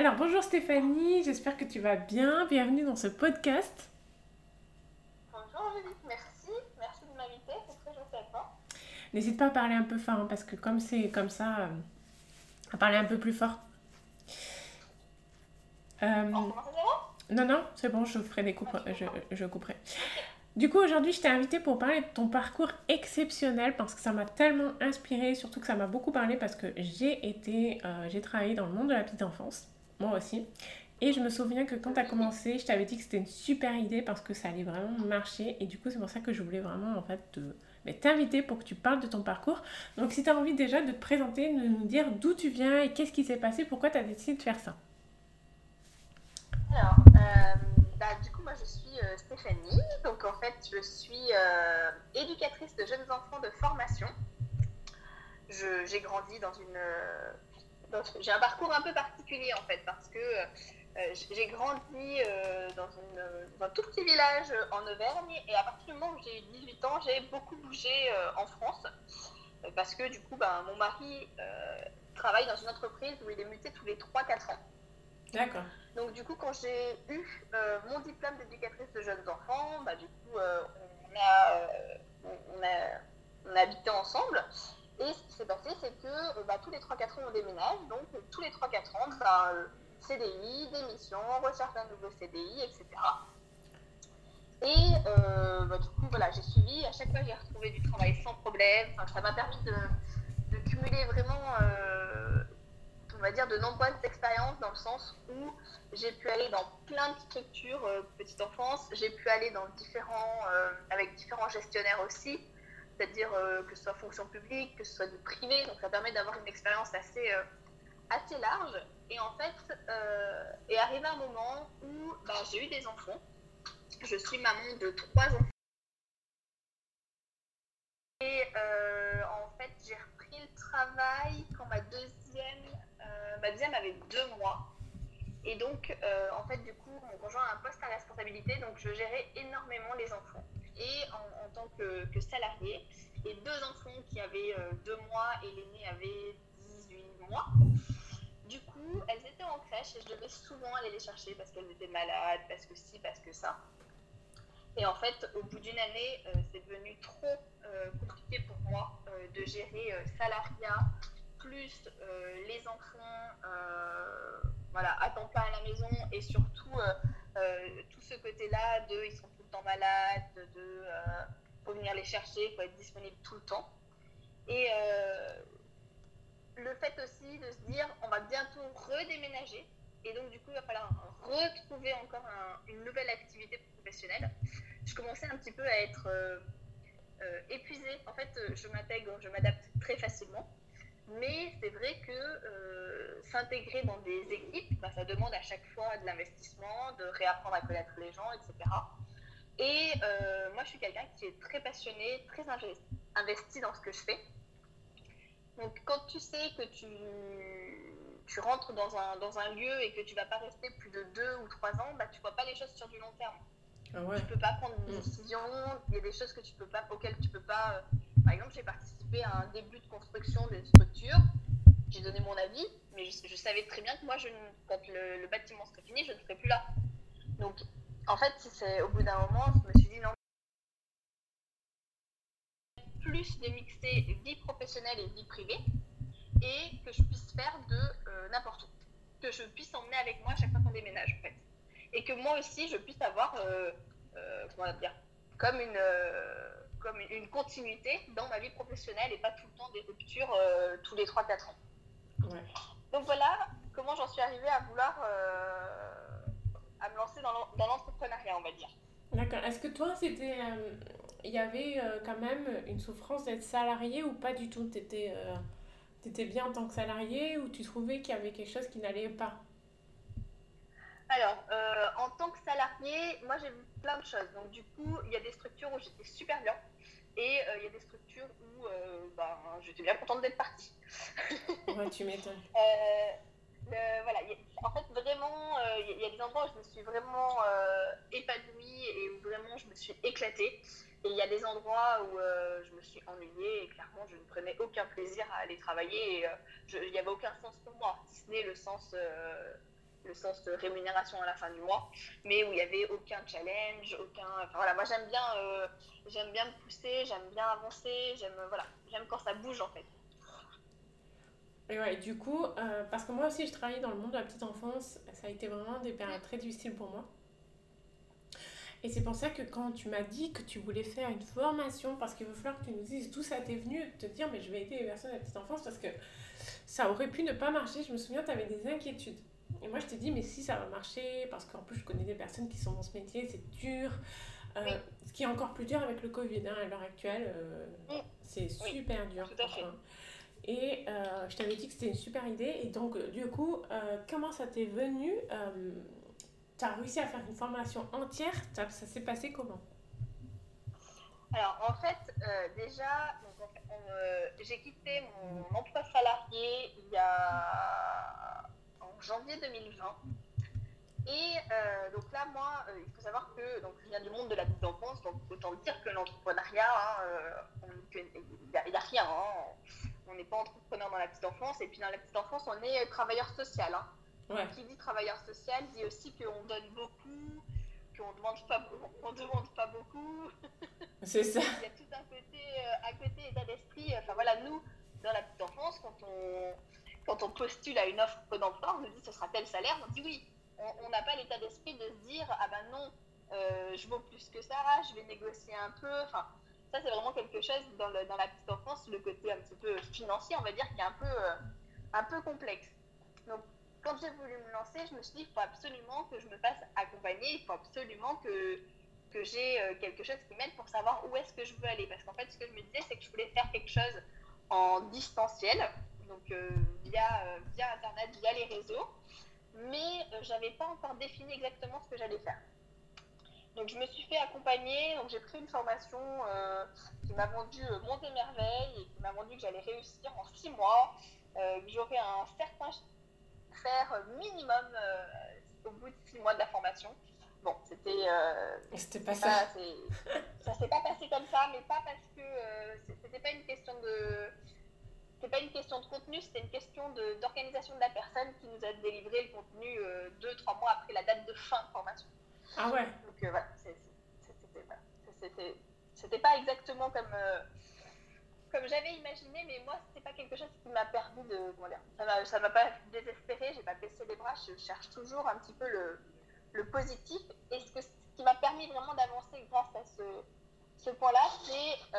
Alors bonjour Stéphanie, j'espère que tu vas bien. Bienvenue dans ce podcast. Bonjour Julie, merci. Merci de m'inviter, c'est très gentil à toi. N'hésite pas à parler un peu fort hein, parce que comme c'est comme ça, euh, à parler un peu plus fort. Euh... On non, non, c'est bon, je ferai des coupes, je, je couperai. Du coup, aujourd'hui, je t'ai invité pour parler de ton parcours exceptionnel parce que ça m'a tellement inspiré, surtout que ça m'a beaucoup parlé parce que j'ai été, euh, j'ai travaillé dans le monde de la petite enfance, moi aussi. Et je me souviens que quand tu as commencé, je t'avais dit que c'était une super idée parce que ça allait vraiment marcher. Et du coup, c'est pour ça que je voulais vraiment en fait t'inviter pour que tu parles de ton parcours. Donc, si tu as envie déjà de te présenter, de nous dire d'où tu viens et qu'est-ce qui s'est passé, pourquoi tu as décidé de faire ça? Alors, euh, bah, du coup, moi, je suis euh, Stéphanie. Donc, en fait, je suis euh, éducatrice de jeunes enfants de formation. J'ai grandi dans une... j'ai un parcours un peu particulier, en fait, parce que j'ai grandi dans, un tout petit village en Auvergne. Et à partir du moment où j'ai eu 18 ans, j'ai beaucoup bougé en France. Parce que, du coup, bah, mon mari travaille dans une entreprise où il est muté tous les 3-4 ans. D'accord. Donc du coup, quand j'ai eu euh, mon diplôme d'éducatrice de jeunes enfants, bah, du coup, euh, on, a, euh, on, a, on, a, habité ensemble. Et ce qui s'est passé, c'est que bah, tous les 3-4 ans, on déménage. Donc tous les 3-4 ans, bah, CDI, démission, recherche d'un nouveau CDI, etc. Et bah, du coup, voilà, j'ai suivi. À chaque fois, j'ai retrouvé du travail sans problème. Ça m'a permis de, cumuler vraiment on va dire, de nombreuses expériences dans le sens où j'ai pu aller dans plein de structures euh, petite enfance, j'ai pu aller dans différents, euh, avec différents gestionnaires aussi, c'est-à-dire euh, que ce soit fonction publique, que ce soit du privé, donc ça permet d'avoir une expérience assez, assez large. Et en fait, est arrivé un moment où bah, j'ai eu des enfants. Je suis maman de trois enfants. Et en fait, j'ai repris le travail quand ma deuxième ma deuxième avait deux mois. Et donc, euh, en fait, du coup, on rejoint un poste à responsabilité, donc je gérais énormément les enfants. Et en, tant que, que, salarié, et deux enfants qui avaient euh, deux mois et l'aîné avait 18 mois. Du coup, elles étaient en crèche et je devais souvent aller les chercher parce qu'elles étaient malades, parce que si, parce que ça. Et en fait, au bout d'une année, euh, c'est devenu trop compliqué pour moi de gérer salariat, plus euh, les enfants euh, voilà, à temps plein à la maison et surtout euh, tout ce côté-là de ils sont temps malades, de faut venir les chercher, il faut être disponible tout le temps. Et le fait aussi de se dire on va bientôt redéménager et donc du coup il va falloir retrouver encore une nouvelle activité professionnelle. Je commençais un petit peu à être épuisée. En fait, je m'intègre, je m'adapte très facilement. Mais c'est vrai que euh, s'intégrer dans des équipes, bah, ça demande à chaque fois de l'investissement, de réapprendre à connaître les gens, etc. Et euh, moi, je suis quelqu'un qui est très passionné, très investi dans ce que je fais. Donc, quand tu sais que tu, tu rentres dans un, dans un lieu et que tu ne vas pas rester plus de deux ou trois ans, bah, tu ne vois pas les choses sur du long terme. Ah tu ne peux pas prendre des mm. décisions, il y a des choses que tu peux pas, auxquelles tu ne peux pas. Euh, par exemple, j'ai participé à un début de construction d'une structure, j'ai donné mon avis, mais je, savais très bien que moi, je, quand le, bâtiment serait fini, je ne serais plus là. Donc, en fait, c'est au bout d'un moment, je me suis dit non. Plus de mixer vie professionnelle et vie privée, et que je puisse faire de euh, n'importe où. Que je puisse emmener avec moi à chaque fois qu'on déménage, en fait et que moi aussi je puisse avoir euh, euh, comment dire comme une comme une continuité dans ma vie professionnelle et pas tout le temps des ruptures tous les 3-4 ans. Donc voilà comment j'en suis arrivée à vouloir à me lancer dans l'entrepreneuriat, on va dire. D'accord. Est-ce que toi, c'était, il y avait quand même une souffrance d'être salarié ou pas du tout? Tu étais, étais, bien en tant que salarié ou tu trouvais qu'il y avait quelque chose qui n'allait pas? Alors, euh, en tant que salarié, moi j'ai vu plein de choses. Donc du coup, il y a des structures où j'étais super bien et euh, il y a des structures où euh, ben, j'étais bien contente d'être partie. ouais, tu m'étonnes. voilà, en fait, vraiment, il y, a des endroits où je me suis vraiment épanouie et où vraiment je me suis éclatée. Et il y a des endroits où je me suis ennuyée et clairement je ne prenais aucun plaisir à aller travailler il n'y avait aucun sens pour moi, si ce n'est le sens le sens de rémunération à la fin du mois, mais où il n'y avait aucun challenge, aucun. Enfin voilà, moi j'aime bien, euh, j'aime bien me pousser, j'aime bien avancer, j'aime voilà, j'aime quand ça bouge en fait. Et ouais, du coup, euh, parce que moi aussi je travaillais dans le monde de la petite enfance, ça a été vraiment des périodes très difficiles pour moi. Et c'est pour ça que quand tu m'as dit que tu voulais faire une formation, parce qu'il va falloir que tu nous dises d'où ça t'est venu de te dire, mais je vais aider les personnes de la petite enfance, parce que ça aurait pu ne pas marcher. Je me souviens, tu avais des inquiétudes. Et moi, je t'ai dit, mais si ça va marcher, parce qu'en plus, je connais des personnes qui sont dans ce métier, c'est dur. Euh, ce qui est encore plus dur avec le Covid hein, à l'heure actuelle, euh, c'est super dur. Et euh, je t'avais dit que c'était une super idée. Et donc, du coup, comment ça t'est venu Tu as réussi à faire une formation entière? Ça s'est passé comment? Alors, en fait, déjà, j'ai quitté mon emploi salarié il y a janvier 2020. Et euh, donc là, moi, euh, il faut savoir que donc, je viens du monde de la petite enfance, donc autant dire que l'entrepreneuriat, hein, euh, il n'y a, rien. Hein. On n'est pas entrepreneur dans la petite enfance, et puis dans la petite enfance, on est travailleur social. Hein. Qui dit travailleur social dit aussi qu'on donne beaucoup, qu'on ne demande pas, on demande pas beaucoup. C'est ça. il y a tout un côté, à côté état d'esprit. Enfin voilà, nous, dans la petite enfance, quand on quand on postule à une offre d'emploi, on nous dit ce sera tel salaire, on dit oui. On n'a pas l'état d'esprit de se dire ah ben non, euh, je vaux plus que ça, je vais négocier un peu. Enfin, ça c'est vraiment quelque chose dans, la petite enfance, le côté un petit peu financier, on va dire, qui est un peu, euh, un peu complexe. Donc quand j'ai voulu me lancer, je me suis dit il faut absolument que je me fasse accompagner, il faut absolument que j'ai euh, quelque chose qui m'aide pour savoir où est-ce que je veux aller. Parce qu'en fait, ce que je me disais, c'est que je voulais faire quelque chose en distanciel, donc euh, via, via Internet, via les réseaux. Mais je n'avais pas encore défini exactement ce que j'allais faire. Donc je me suis fait accompagner, donc j'ai pris une formation qui m'a vendu monter merveille et qui m'a vendu que j'allais réussir en six mois, que j'aurais un certain faire minimum au bout de six mois de la formation. Bon, c'était. c'était pas ça. ça s'est pas passé comme ça, mais pas parce que c'était pas une question de pas une question de contenu, c'était une question d'organisation de, la personne qui nous a délivré le contenu euh, deux, trois mois après la date de fin de formation. Ah ouais Donc euh, voilà, c'était pas exactement comme, euh, comme j'avais imaginé, mais moi, c'était pas quelque chose qui m'a permis de. Comment dire Ça m'a pas désespéré, j'ai pas baissé les bras, je cherche toujours un petit peu le, le positif. Et ce, que, ce qui m'a permis vraiment d'avancer grâce à ce, ce point-là, c'est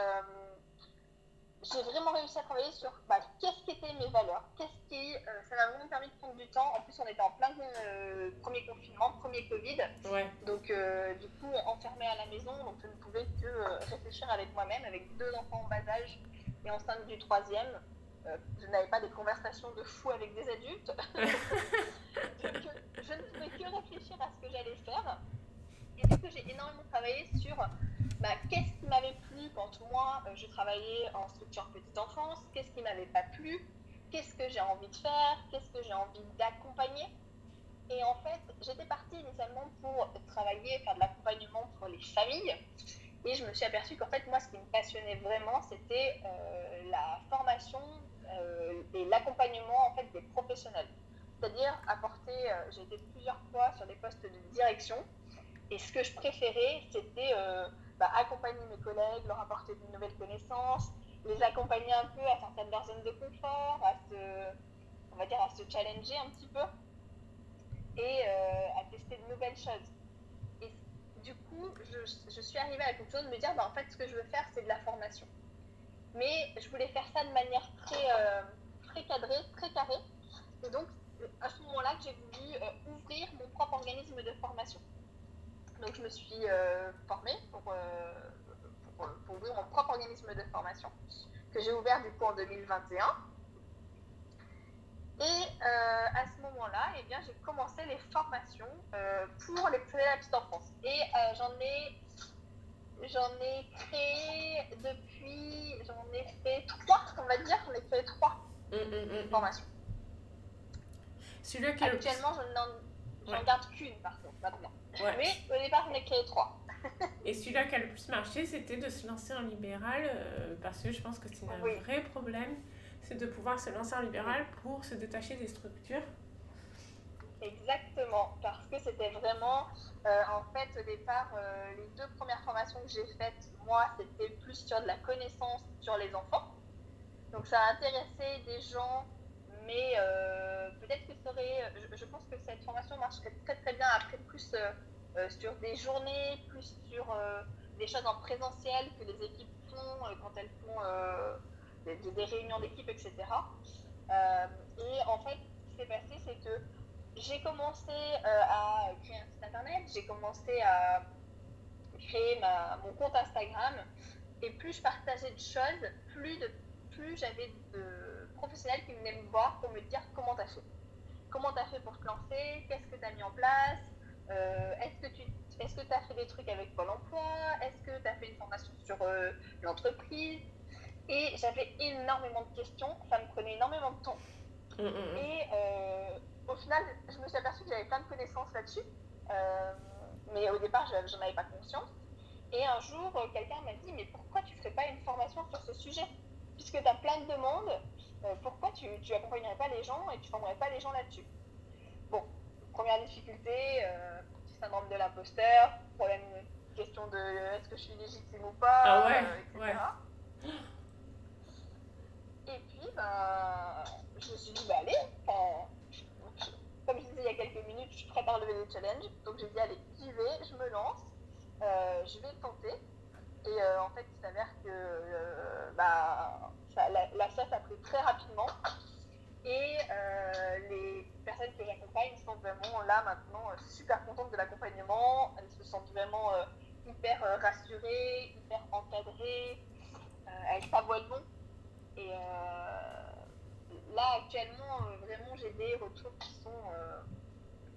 j'ai vraiment réussi à travailler sur bah, qu'est-ce qui étaient mes valeurs, qu'est-ce qui, euh, ça m'a vraiment permis de prendre du temps. En plus, on était en plein euh, premier confinement, premier Covid, donc euh, du coup enfermé à la maison, donc je ne pouvais que réfléchir avec moi-même, avec deux enfants en bas âge et enceinte du troisième. je n'avais pas des conversations de fou avec des adultes, donc je ne pouvais que réfléchir à ce que j'allais faire. Et j'ai énormément travaillé sur bah, qu'est-ce qui m'avait plu quand moi euh, je travaillais en structure petite enfance, qu'est-ce qui m'avait pas plu, qu'est-ce que j'ai envie de faire, qu'est-ce que j'ai envie d'accompagner. Et en fait, j'étais partie initialement pour travailler, faire de l'accompagnement pour les familles. Et je me suis aperçue qu'en fait, moi, ce qui me passionnait vraiment, c'était euh, la formation euh, et l'accompagnement en fait, des professionnels. C'est-à-dire apporter, j'ai été plusieurs fois sur des postes de direction. Et ce que je préférais, c'était bah, accompagner mes collègues, leur apporter de nouvelles connaissances, les accompagner un peu à sortir de leur zone de confort, à se, on va dire, à se challenger un petit peu et euh, à tester de nouvelles choses. Et du coup, je, suis arrivée à la conclusion de me dire, bah, en fait, ce que je veux faire, c'est de la formation. Mais je voulais faire ça de manière très, euh, très cadrée, très carrée. Et donc, à ce moment-là, j'ai voulu euh, ouvrir mon propre organisme de formation. Donc je me suis euh, formée pour, euh, pour, pour, ouvrir mon propre organisme de formation que j'ai ouvert du coup en 2021. Et euh, à ce moment-là, eh bien, j'ai commencé les formations pour les plus la petite enfance. Et j'en ai, j'en ai créé depuis, j'en ai fait trois, on va dire, j'en ai fait trois mmh, mmh, mmh, formations. Celui-là Actuellement, je n'en garde qu'une par contre, maintenant. Oui, au départ, on ai créé trois. Et celui-là qui a le plus marché, c'était de se lancer en libéral, euh, parce que je pense que c'est un vrai problème, c'est de pouvoir se lancer en libéral pour se détacher des structures. Exactement. Exactement, parce que c'était vraiment, euh, en fait, au départ, euh, les deux premières formations que j'ai faites, moi, c'était plus sur de la connaissance sur les enfants. Donc ça a intéressé des gens, mais euh, peut-être que ça aurait, je, pense que cette formation marcherait très très bien après plus sur des journées, plus sur des choses en présentiel que les équipes font quand elles font des, réunions d'équipe, etc. et en fait, ce qui s'est passé, c'est que j'ai commencé euh, à créer un site internet, j'ai commencé à créer ma, mon compte Instagram. Et plus je partageais de choses, plus, de, plus j'avais de professionnels qui venaient me voir pour me dire comment tu as fait. Comment tu as fait pour te lancer? Qu'est-ce que tu as mis en place? Euh, Est-ce que tu est-ce que as fait des trucs avec Pôle emploi? Est-ce que tu as fait une formation sur euh, l'entreprise? Et j'avais énormément de questions, ça me prenait énormément de temps. Mmh, mmh, mmh. Et au final, je me suis aperçue que j'avais plein de connaissances là-dessus, euh, mais au départ, je n'en avais pas conscience. Et un jour, quelqu'un m'a dit, mais pourquoi tu ne fais pas une formation sur ce sujet? Puisque tu as plein de demandes, euh, pourquoi tu n'accompagnerais pas les gens et tu ne formerais pas les gens là-dessus? Bon, première difficulté, euh, syndrome de l'imposteur, problème, question de est-ce que je suis légitime ou pas, ah ouais, etc. Ouais. Et puis, ben, je me suis dit, bah allez, comme je disais il y a quelques minutes, je à relever les challenges. Donc j'ai dit, allez, j'y vais, je me lance, euh, je vais le tenter. Et euh, en fait, il s'avère que euh, bah, la, la sauce a pris très rapidement. Et les personnes que j'accompagne sont vraiment là maintenant super contentes de l'accompagnement. Elles se sentent vraiment hyper rassurées, hyper encadrées. elles savoient le nom. Et là, actuellement, euh, vraiment, j'ai des retours qui sont euh,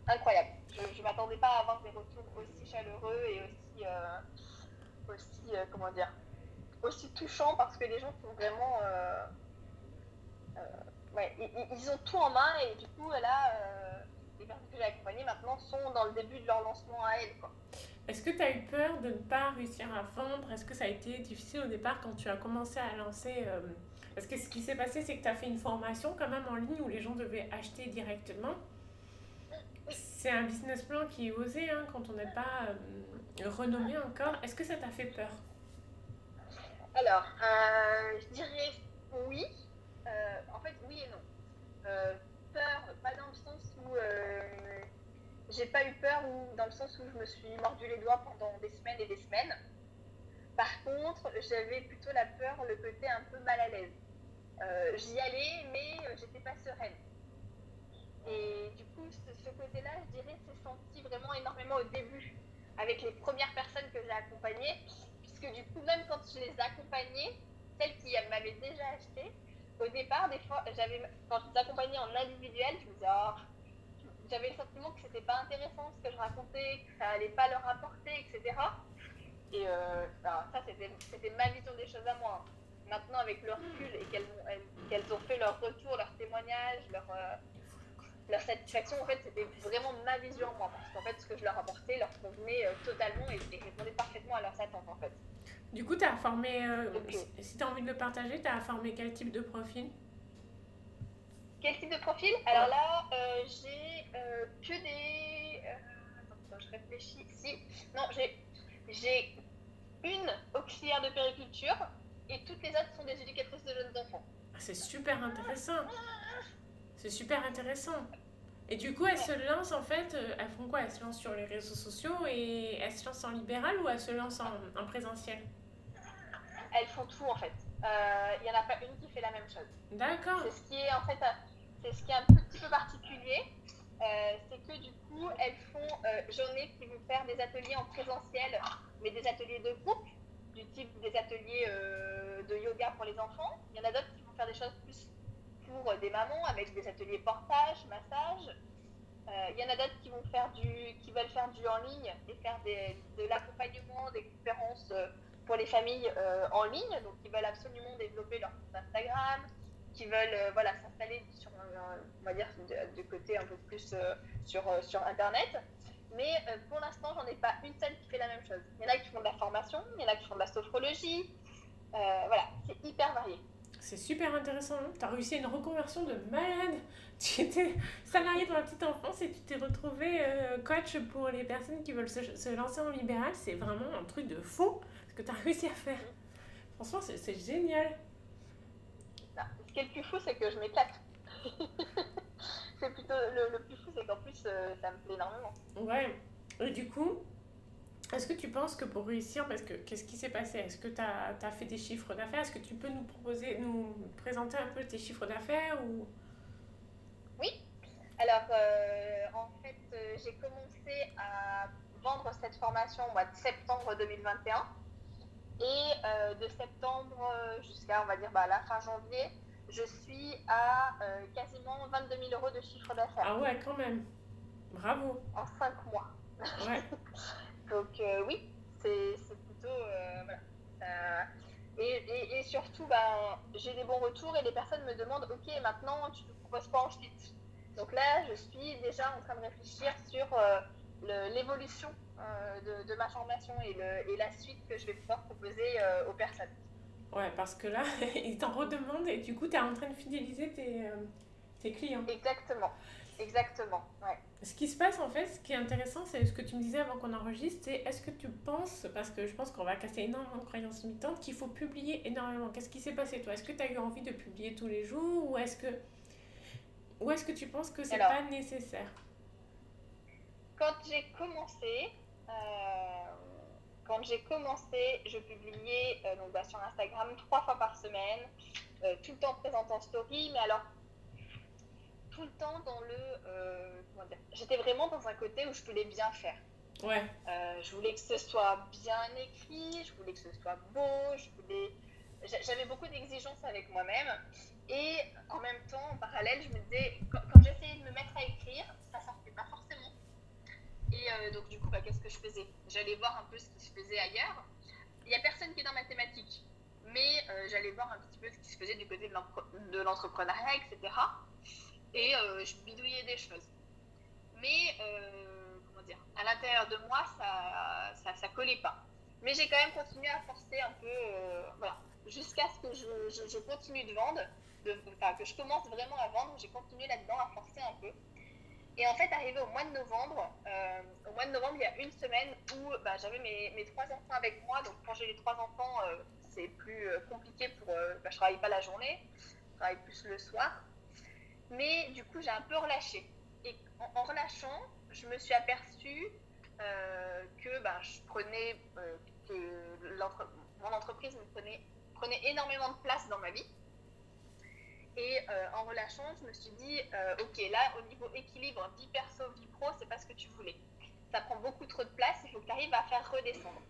incroyables. Je ne m'attendais pas à avoir des retours aussi chaleureux et aussi, euh, aussi comment dire, aussi touchants parce que les gens sont vraiment. ouais, ils, ont tout en main et du coup, là, les personnes que j'ai accompagnées maintenant sont dans le début de leur lancement à elles. Est-ce que tu as eu peur de ne pas réussir à vendre? Est-ce que ça a été difficile au départ quand tu as commencé à lancer parce que ce qui s'est passé, c'est que tu as fait une formation quand même en ligne où les gens devaient acheter directement. C'est un business plan qui est osé hein, quand on n'est pas euh, renommé encore. Est-ce que ça t'a fait peur? Alors, euh, je dirais oui. Euh, en fait, oui et non. peur, pas dans le sens où j'ai pas eu peur ou dans le sens où je me suis mordu les doigts pendant des semaines et des semaines. Par contre, j'avais plutôt la peur, le côté un peu mal à l'aise. Euh, j'y allais, mais euh, j'étais pas sereine. Et du coup, ce, côté-là, je dirais, s'est senti vraiment énormément au début, avec les premières personnes que j'ai accompagnées, puisque du coup, même quand je les accompagnais, celles qui m'avaient déjà acheté, au départ, des fois, j'avais, quand je les accompagnais en individuel, je me disais, oh, j'avais le sentiment que c'était pas intéressant ce que je racontais, que ça allait pas leur apporter, etc. Et euh, ça, c'était ma vision des choses à moi. Maintenant avec le recul et qu'elles ont, fait leur retour, leur témoignage, leur, euh, leur satisfaction, en fait, c'était vraiment ma vision moi. Parce qu'en fait, ce que je leur apportais leur convenait euh, totalement et, répondait parfaitement à leurs attentes en fait. Du coup, tu as formé, euh, si tu as envie de le partager, tu as formé quel type de profil? Quel type de profil? Alors là, j'ai que des. attends, je réfléchis. Si. Non, j'ai une auxiliaire de périculture et toutes les autres sont des éducatrices de jeunes enfants. Ah, c'est super intéressant. C'est super intéressant. Et du coup, elles se lancent en fait, euh, elles font quoi? Elles se lancent sur les réseaux sociaux et elles se lancent en libéral ou elles se lancent en, présentiel? Elles font tout en fait. Euh, il n'y en a pas une qui fait la même chose. D'accord. C'est ce qui est en fait, c'est ce qui est un petit peu particulier. Euh, c'est que du coup, elles font, j'en ai qui vont faire des ateliers en présentiel, mais des ateliers de groupe du type des ateliers euh, de yoga pour les enfants. Il y en a d'autres qui vont faire des choses plus pour des mamans avec des ateliers portage, massage. Euh, il y en a d'autres qui vont faire du, qui veulent faire du en ligne et faire de l'accompagnement, des conférences euh, pour les familles en ligne. Donc, ils veulent absolument développer leur compte Instagram, qui veulent voilà s'installer sur, on va dire, du côté un peu plus sur, sur Internet. Mais euh, pour l'instant, j'en ai pas une seule qui fait la même chose. Il y en a qui font de la formation, il y en a qui font de la sophrologie. Euh, voilà, c'est hyper varié. C'est super intéressant. Hein. tu as réussi une reconversion de malade. Tu étais salarié dans la petite enfance et tu t'es retrouvé euh, coach pour les personnes qui veulent se, lancer en libéral. C'est vraiment un truc de fou ce que tu as réussi à faire. Franchement, c'est génial. Bah, ce qui est le plus fou, c'est que je m'éclate. c'est plutôt le, plus fou, c'est qu'en plus, euh, ça me plaît énormément. Ouais. Et du coup, est-ce que tu penses que pour réussir, parce que qu'est-ce qui s'est passé? Est-ce que tu as, as, fait des chiffres d'affaires? Est-ce que tu peux nous proposer, nous présenter un peu tes chiffres d'affaires ou... Oui. Alors, euh, en fait, euh, j'ai commencé à vendre cette formation au mois de septembre 2021. Et euh, de septembre jusqu'à, on va dire, bah, la fin janvier, je suis à quasiment 22 000 euros de chiffre d'affaires. Ah ouais, quand même. Bravo. En 5 mois. Ouais. Donc euh, oui, c'est plutôt... Euh, voilà. et, et, surtout, ben, j'ai des bons retours et les personnes me demandent, ok, maintenant, tu ne proposes pas en suite. Donc là, je suis déjà en train de réfléchir sur euh, l'évolution de, de, ma formation et, le, et, la suite que je vais pouvoir proposer aux personnes. Ouais, parce que là, ils t'en redemandent et du coup, tu es en train de fidéliser tes, tes clients. Exactement. Exactement, ouais. Ce qui se passe en fait, ce qui est intéressant, c'est ce que tu me disais avant qu'on enregistre, c'est est-ce que tu penses, parce que je pense qu'on va casser énormément de croyances limitantes, qu'il faut publier énormément. Qu'est-ce qui s'est passé toi? Est-ce que tu as eu envie de publier tous les jours ou est-ce que, ou est-ce que tu penses que c'est pas nécessaire? Quand j'ai commencé, euh, quand j'ai commencé, je publiais euh, donc, bah, sur Instagram trois fois par semaine, euh, tout le temps présent en story, mais alors tout le temps dans le. Euh, J'étais vraiment dans un côté où je voulais bien faire. Ouais. Euh, je voulais que ce soit bien écrit, je voulais que ce soit beau, je voulais. J'avais beaucoup d'exigences avec moi-même. Et en même temps, en parallèle, je me disais, quand, j'essayais de me mettre à écrire, ça sortait pas forcément. Et euh, donc, du coup, bah, qu'est-ce que je faisais? J'allais voir un peu ce qui se faisait ailleurs. Il n'y a personne qui est dans mathématiques, mais j'allais voir un petit peu ce qui se faisait du côté de l'entrepreneuriat, etc et euh, je bidouillais des choses. Mais, euh, comment dire, à l'intérieur de moi, ça, ça, ça collait pas. Mais j'ai quand même continué à forcer un peu, euh, voilà, jusqu'à ce que je, je, continue de vendre, que je commence vraiment à vendre, j'ai continué là-dedans à forcer un peu. Et en fait, arrivé au mois de novembre, au mois de novembre, il y a une semaine où bah, j'avais mes, mes, trois enfants avec moi. Donc, quand j'ai les trois enfants, c'est plus compliqué pour. Bah, je travaille pas la journée, je travaille plus le soir. Mais du coup, j'ai un peu relâché. Et en, relâchant, je me suis aperçue euh, que ben, je prenais, euh, que mon entreprise me prenait, prenait énormément de place dans ma vie. Et euh, en relâchant, je me suis dit, ok, là, au niveau équilibre, vie perso, vie pro, c'est pas ce que tu voulais. Ça prend beaucoup trop de place, il faut que tu arrives à faire redescendre.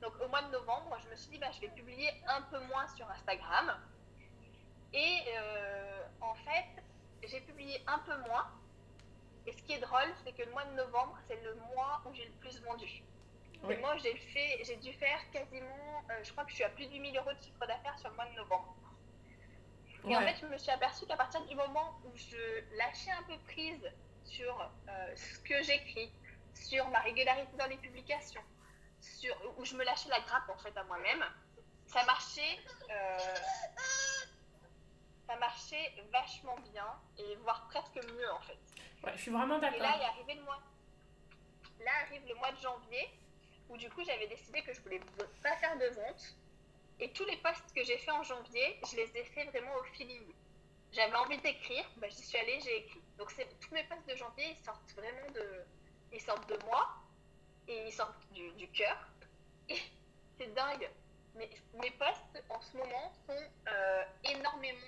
Donc au mois de novembre, je me suis dit, bah, je vais publier un peu moins sur Instagram. Et en fait, un peu moins. Et ce qui est drôle, c'est que le mois de novembre, c'est le mois où j'ai le plus vendu. Et moi, j'ai fait, j'ai dû faire quasiment, euh, je crois que je suis à plus de 8000 euros de chiffre d'affaires sur le mois de novembre. Et en fait, je me suis aperçue qu'à partir du moment où je lâchais un peu prise sur euh, ce que j'écris, sur ma régularité dans les publications, sur, où je me lâchais la grappe en fait à moi-même, ça marchait. Euh, ça marchait vachement bien et voire presque mieux en fait. Ouais, je suis vraiment d'accord. Et là, il est arrivé le mois. Là arrive le mois de janvier où du coup j'avais décidé que je voulais pas faire de vente et tous les posts que j'ai fait en janvier, je les ai fait vraiment au feeling. J'avais envie d'écrire, bah, j'y suis allée, j'ai écrit. Donc c'est tous mes posts de janvier, ils sortent vraiment de, ils sortent de moi et ils sortent du, du cœur. C'est dingue. Mais mes posts en ce moment sont euh, énormément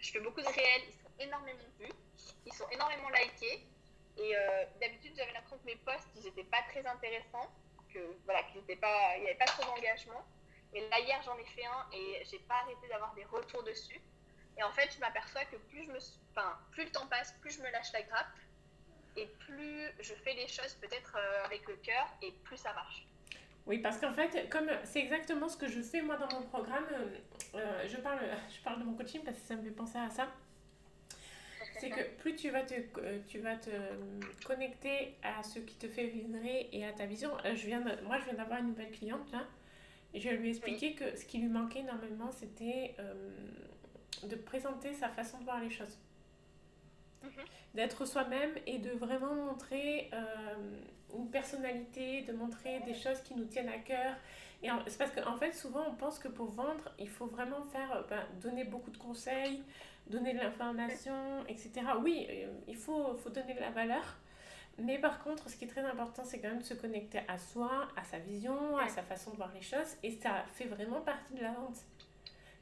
je fais beaucoup de réels, ils sont énormément vus, ils sont énormément likés. Et euh, d'habitude, j'avais l'impression que mes posts, ils n'étaient pas très intéressants, que voilà, qu'il n'y avait pas trop d'engagement. Et là, hier, j'en ai fait un et j'ai pas arrêté d'avoir des retours dessus. Et en fait, je m'aperçois que plus, je me, plus le temps passe, plus je me lâche la grappe et plus je fais les choses peut-être euh, avec le cœur et plus ça marche. Oui, parce qu'en fait, comme c'est exactement ce que je fais moi dans mon programme, euh, je, parle, je parle de mon coaching parce que ça me fait penser à ça. C'est que plus tu vas te, euh, tu vas te connecter à ce qui te fait vibrer et à ta vision. Euh, je viens moi, je viens d'avoir une nouvelle cliente là. Et je lui ai expliqué que ce qui lui manquait énormément, c'était euh, de présenter sa façon de voir les choses. Mhm. D'être soi-même et de vraiment montrer euh, une personnalité, de montrer des choses qui nous tiennent à cœur. Et c'est parce qu'en fait, souvent, on pense que pour vendre, il faut vraiment faire, euh, ben, donner beaucoup de conseils, donner de l'information, etc. Oui, il faut, faut donner de la valeur. Mais par contre, ce qui est très important, c'est quand même de se connecter à soi, à sa vision, à sa façon de voir les choses. Et ça fait vraiment partie de la vente.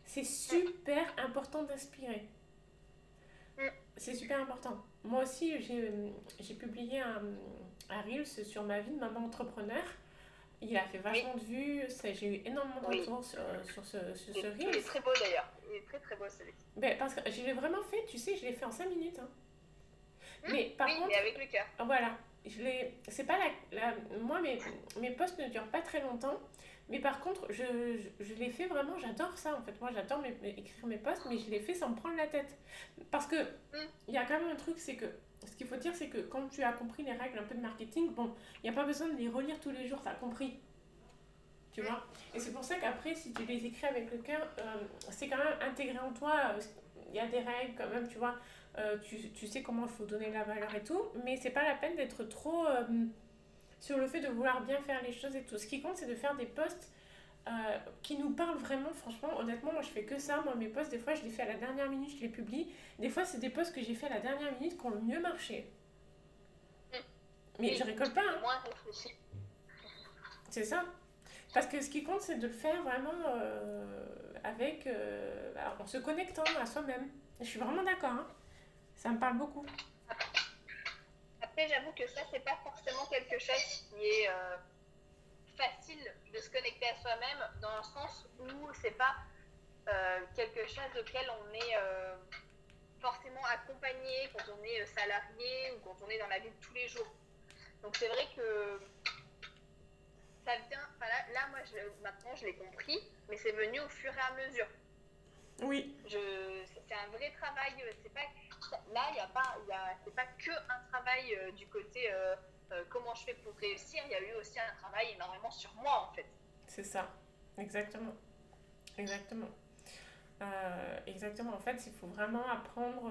C'est super important d'inspirer. C'est super important. Moi aussi, j'ai publié un, un Reels sur ma vie de maman entrepreneur. Il a fait vachement de vues. J'ai eu énormément de retours sur, sur, ce, sur ce Reels. Il est très beau d'ailleurs. Il est très très beau celui ben, Parce que je l'ai vraiment fait, tu sais, je l'ai fait en 5 minutes. Hein. Mmh. mais par contre. avec le cœur. Voilà. Je c'est pas la, moi, mes, mes posts ne durent pas très longtemps. Mais par contre, je, je, je l'ai fait vraiment, j'adore ça en fait. Moi, j'adore écrire mes posts, mais je l'ai fait sans me prendre la tête. Parce que mmh. il y a quand même un truc, c'est que ce qu'il faut dire, c'est que quand tu as compris les règles un peu de marketing, bon, il n'y a pas besoin de les relire tous les jours, tu as compris. Tu vois? Et c'est pour ça qu'après, si tu les écris avec le cœur, euh, c'est quand même intégré en toi. Il y a des règles quand même, tu vois. Euh, tu, tu, sais comment il faut donner la valeur et tout, mais c'est pas la peine d'être trop euh, sur le fait de vouloir bien faire les choses et tout. Ce qui compte, c'est de faire des posts euh, qui nous parlent vraiment. Franchement, honnêtement, moi je fais que ça. Moi, mes posts, des fois, je les fais à la dernière minute, je les publie. Des fois, c'est des posts que j'ai fait à la dernière minute qui ont le mieux marché. Mais je récolte pas. Hein. C'est ça. Parce que ce qui compte, c'est de le faire vraiment avec. en se connectant à soi-même. Je suis vraiment d'accord. Hein. Ça me parle beaucoup. Après, j'avoue que ça, c'est pas forcément quelque chose qui est euh, facile de se connecter à soi-même, dans le sens où c'est pas euh, quelque chose auquel on est euh, forcément accompagné quand on est salarié ou quand on est dans la vie de tous les jours. Donc, c'est vrai que ça vient. Là, là, moi, je, maintenant, je l'ai compris, mais c'est venu au fur et à mesure. Oui. C'est un vrai travail. C'est pas là, il n'y a pas, c'est pas que un travail euh, du côté euh, euh, comment je fais pour réussir. Il y a eu aussi un travail énormément sur moi en fait. C'est ça, exactement, exactement. exactement. En fait, il faut vraiment apprendre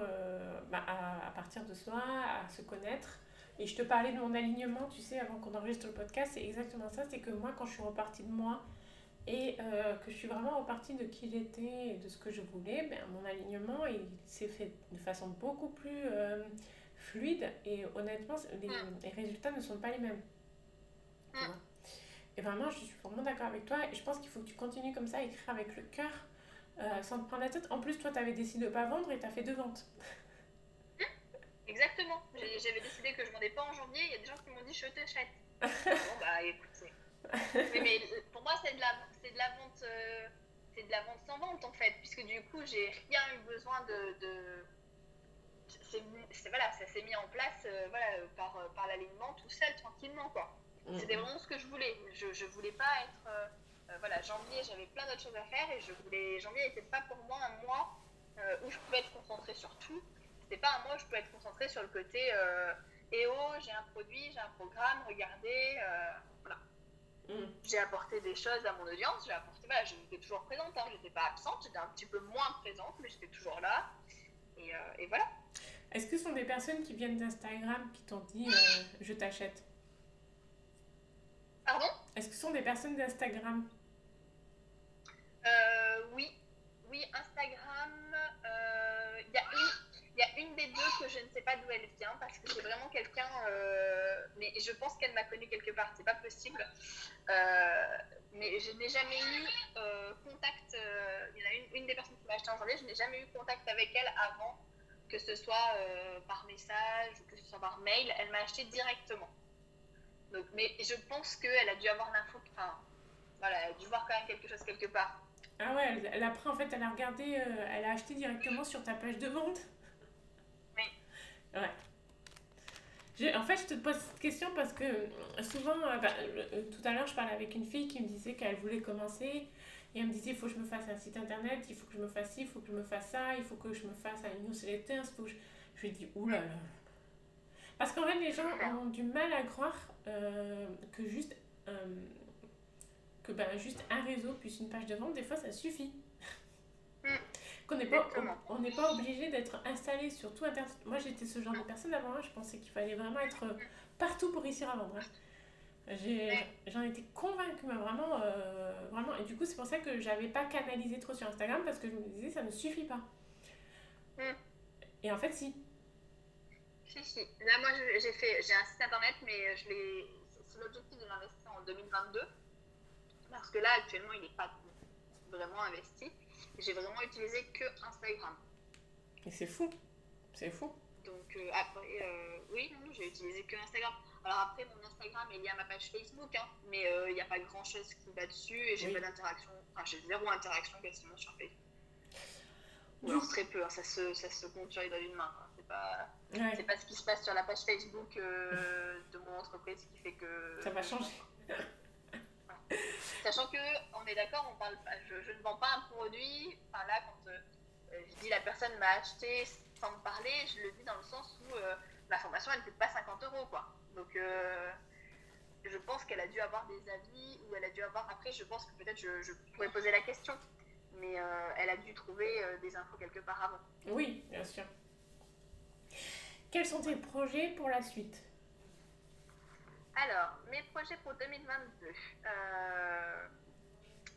bah, à, à, partir de soi, à se connaître. Et je te parlais de mon alignement, tu sais, avant qu'on enregistre le podcast, c'est exactement ça. C'est que moi, quand je suis repartie de moi, et euh, que je suis vraiment repartie de qui j'étais et de ce que je voulais, ben, mon alignement il s'est fait de façon beaucoup plus euh, fluide et honnêtement les, mm. les, résultats ne sont pas les mêmes. Mm. Et vraiment je suis vraiment d'accord avec toi et je pense qu'il faut que tu continues comme ça à écrire avec le cœur euh, sans te prendre la tête. En plus toi tu avais décidé de ne pas vendre et tu as fait deux ventes. Mm. Exactement. J'avais décidé que je ne vendais pas en janvier. Il y a des gens qui m'ont dit je t'achète. bon bah mais, pour moi, c'est de la, c'est de la vente, euh, c'est de la vente sans vente en fait, puisque du coup, j'ai rien eu besoin de, de... C'est, voilà, ça s'est mis en place euh, voilà, par, par l'alignement tout seul, tranquillement quoi. Mm. C'était vraiment ce que je voulais. Je, je voulais pas être, euh, voilà, janvier, j'avais plein d'autres choses à faire et je voulais, janvier n'était pas pour moi un mois où je pouvais être concentrée sur tout. C'était pas un mois où je pouvais être concentrée sur le côté et oh, j'ai un produit, j'ai un programme, regardez, J'ai apporté des choses à mon audience, j'ai apporté, voilà, j'étais toujours présente, hein, j'étais pas absente, j'étais un petit peu moins présente, mais j'étais toujours là. Et, euh, et voilà. Est-ce que ce sont des personnes qui viennent d'Instagram qui t'ont dit euh, je t'achète? Pardon? Est-ce que ce sont des personnes d'Instagram? Euh, Oui, oui, Instagram. Il y a une que je ne sais pas d'où elle vient parce que c'est vraiment quelqu'un. Euh, mais je pense qu'elle m'a connue quelque part, c'est pas possible. Euh, mais je n'ai jamais eu euh, contact. il y en a une, des personnes qui m'a acheté en janvier, je n'ai jamais eu contact avec elle avant que ce soit par message ou que ce soit par mail. Elle m'a acheté directement. Donc, mais je pense qu'elle a dû avoir l'info. Enfin, voilà, elle a dû voir quand même quelque chose quelque part. Ah ouais, elle, elle après en fait, elle a regardé, elle a acheté directement sur ta page de vente. Ouais. en fait, je te pose cette question parce que euh, souvent, euh, bah, euh, tout à l'heure, je parlais avec une fille qui me disait qu'elle voulait commencer. Et elle me disait, il faut que je me fasse un site internet, il faut que je me fasse ci, il faut que je me fasse ça, il faut que je me fasse un newsletter. Il faut que je... je lui ai dit, oulala. Parce qu'en fait, les gens ont du mal à croire que juste que bah, juste un réseau plus une page de vente, des fois, ça suffit. Qu'on n'est pas, on n'est pas obligé d'être installé sur tout Internet. Moi, j'étais ce genre de personne avant. hein. Je pensais qu'il fallait vraiment être euh, partout pour réussir à vendre. hein. J'en étais convaincue, mais vraiment, euh, vraiment. Et du coup, c'est pour ça que j'avais pas canalisé trop sur Instagram parce que je me disais, ça ne suffit pas. Mm. Et en fait, si. Si, si. Là, moi, j'ai fait, j'ai un site internet, mais je l'ai. c'est- C'est l'objectif de l'investir en 2022. Parce que là, actuellement, il n'est pas vraiment investi. J'ai vraiment utilisé que Instagram. Et c'est fou. C'est fou. Donc, euh, après, euh, oui, non, non, j'ai utilisé que Instagram. Alors, après, mon Instagram est lié à ma page Facebook, hein, mais euh, il n'y a pas grand chose qui va dessus et j'ai Oui. pas d'interaction. Enfin, j'ai zéro interaction quasiment sur Facebook. Ou alors très peu, hein, ça, se, ça se compte sur les doigts d'une main. quoi. C'est pas. Ouais, pas ce qui se passe sur la page Facebook euh, de mon entreprise qui fait que. ça va changer. Sachant que, on est d'accord, on parle je ne vends pas un produit. Enfin là, quand euh, euh, je dis la personne m'a acheté sans me parler, je le dis dans le sens où euh, la formation elle ne coûte pas 50 euros quoi. Donc euh, je pense qu'elle a dû avoir des avis ou elle a dû avoir. Après, je pense que peut-être je, je pourrais poser la question, mais euh, elle a dû trouver euh, des infos quelque part avant. Oui, bien sûr. Quels sont tes projets pour la suite? Alors, mes projets pour 2022.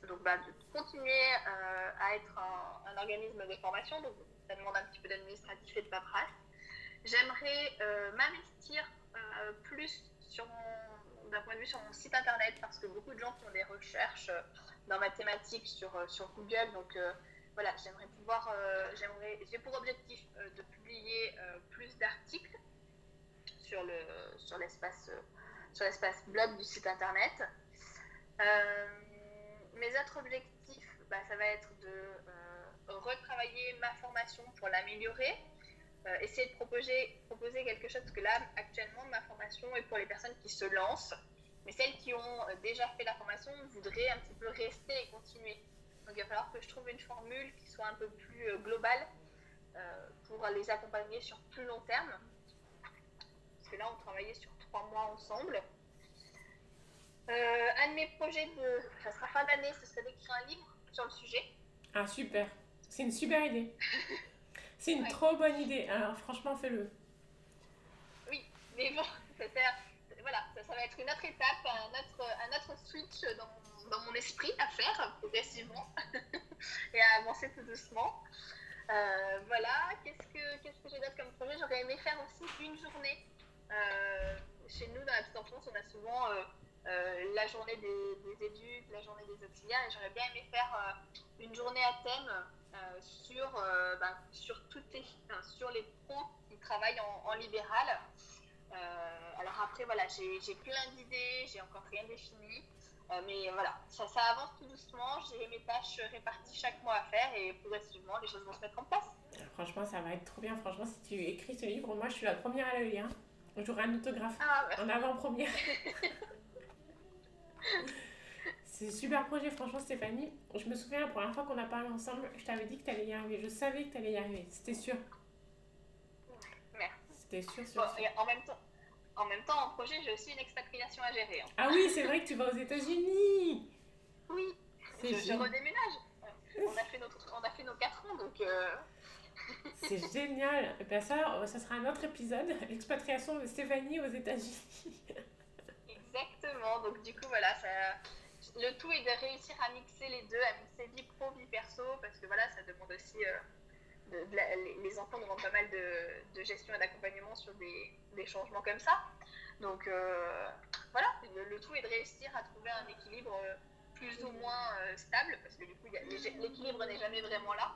Donc, bah, de continuer euh, à être un, organisme de formation. Donc, ça demande un petit peu d'administratif et de paperasse. J'aimerais euh, m'investir euh, plus d'un point de vue sur mon site internet parce que beaucoup de gens font des recherches dans ma thématique sur, sur Google. Donc, voilà, j'aimerais pouvoir, j'ai pour objectif de publier plus d'articles sur le sur l'espace sur l'espace blog du site internet. Mes autres objectifs, bah, ça va être de euh, retravailler ma formation pour l'améliorer, euh, essayer de proposer, proposer quelque chose, parce que là, actuellement, ma formation est pour les personnes qui se lancent, mais celles qui ont euh, déjà fait la formation voudraient un petit peu rester et continuer. Donc il va falloir que je trouve une formule qui soit un peu plus globale pour les accompagner sur plus long terme. Parce que là, on travaillait sur trois mois ensemble. Euh, un de mes projets, de, ça sera fin d'année, ce serait d'écrire un livre sur le sujet. Ah, super. C'est une super idée. C'est une Ouais. trop bonne idée. Alors, franchement, fais-le. Oui, mais bon, ça, sert- voilà, ça, ça va être une autre étape, un autre, un autre switch dans, mon- dans mon esprit à faire progressivement et à avancer tout doucement. Euh, voilà, qu'est-ce que, qu'est-ce que j'ai d'autre comme projet? J'aurais aimé faire aussi une journée. Euh, chez nous, dans la petite enfance, on a souvent euh, euh, la journée des, des éduques, la journée des auxiliaires, et j'aurais bien aimé faire euh, une journée à thème euh, sur, ben, sur, toutes les, enfin, sur les pros qui travaillent en, en libéral. Alors après, voilà, j'ai j'ai plein d'idées, j'ai encore rien défini. Mais voilà, ça, ça avance tout doucement. J'ai mes tâches réparties chaque mois à faire et progressivement, les choses vont se mettre en place. Franchement, ça va être trop bien. Franchement, si tu écris ce livre, moi, je suis la première à le lire. J'aurai un autographe Ah, en avant-première. C'est super projet, franchement, Stéphanie. Je me souviens, la première fois qu'on a parlé ensemble, je t'avais dit que tu allais y arriver. Je savais que tu allais y arriver. C'était sûr. Merci. C'était sûr, sûr, Bon, sûr. et en même temps, en même temps, en projet, j'ai aussi une expatriation à gérer. hein. Ah oui, c'est vrai que tu vas aux États-Unis. Oui, je, redéménage. On a fait, notre, on a fait nos 4 ans, donc euh, C'est génial. Et bien ça, ça sera un autre épisode. L'expatriation de Stéphanie aux États-Unis. Donc du coup, voilà, ça, le tout est de réussir à mixer les deux, à mixer vie pro, vie perso, parce que voilà, ça demande aussi... euh, les, enfants demandent pas mal de, gestion et d'accompagnement sur des, des changements comme ça. Donc euh, voilà, le, tout est de réussir à trouver un équilibre euh, plus ou moins stable, parce que du coup, l'équilibre n'est jamais vraiment là.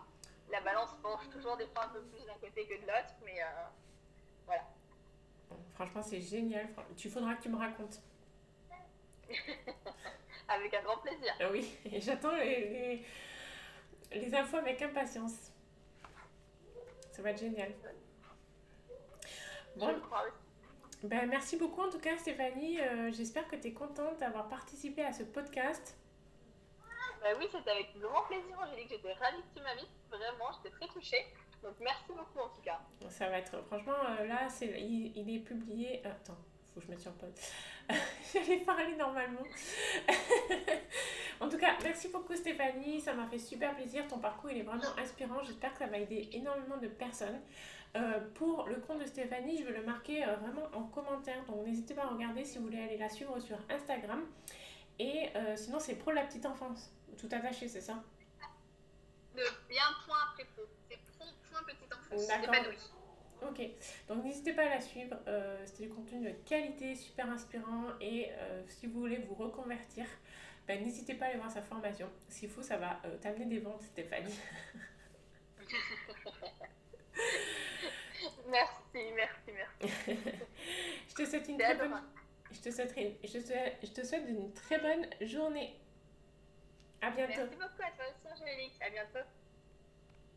La balance penche toujours des fois un peu plus d'un côté que de l'autre, mais voilà. Franchement, c'est génial. Tu faudra que tu me racontes. Avec un grand plaisir. Oui, et j'attends les, les, les infos avec impatience. Ça va être génial. Je Bon, crois aussi. ben merci beaucoup en tout cas Stéphanie. Euh, J'espère que tu es contente d'avoir participé à ce podcast. Bah oui, c'était avec grand plaisir, Angélique. J'étais ravie que tu m'invites. Vraiment, j'étais très touchée. Donc merci beaucoup en tout cas. Ça va être, franchement, euh, là, c'est, il, il est publié. Attends, faut que je me sur pause. J'allais parler normalement. en tout cas, merci beaucoup Stéphanie, ça m'a fait super plaisir. Ton parcours il est vraiment inspirant. J'espère que ça va aider énormément de personnes. Euh, pour le compte de Stéphanie, je vais le marquer euh, vraiment en commentaire. Donc n'hésitez pas à regarder si vous voulez aller la suivre sur Instagram. Et euh, sinon, c'est Pro la petite enfance. Tout attaché, c'est ça? A un point après pro. C'est pro point petite enfance. D'accord. Ok, donc n'hésitez pas à la suivre. Euh, c'est du contenu de qualité, super inspirant. Et euh, si vous voulez vous reconvertir, ben, n'hésitez pas à aller voir sa formation. S'il faut, ça va euh, t'amener des ventes, Stéphanie. merci, merci, merci. je te souhaite une très bonne... Je te, souhaite je, je te souhaite une très bonne journée. À bientôt. Merci beaucoup à toi aussi, Angélique. À bientôt.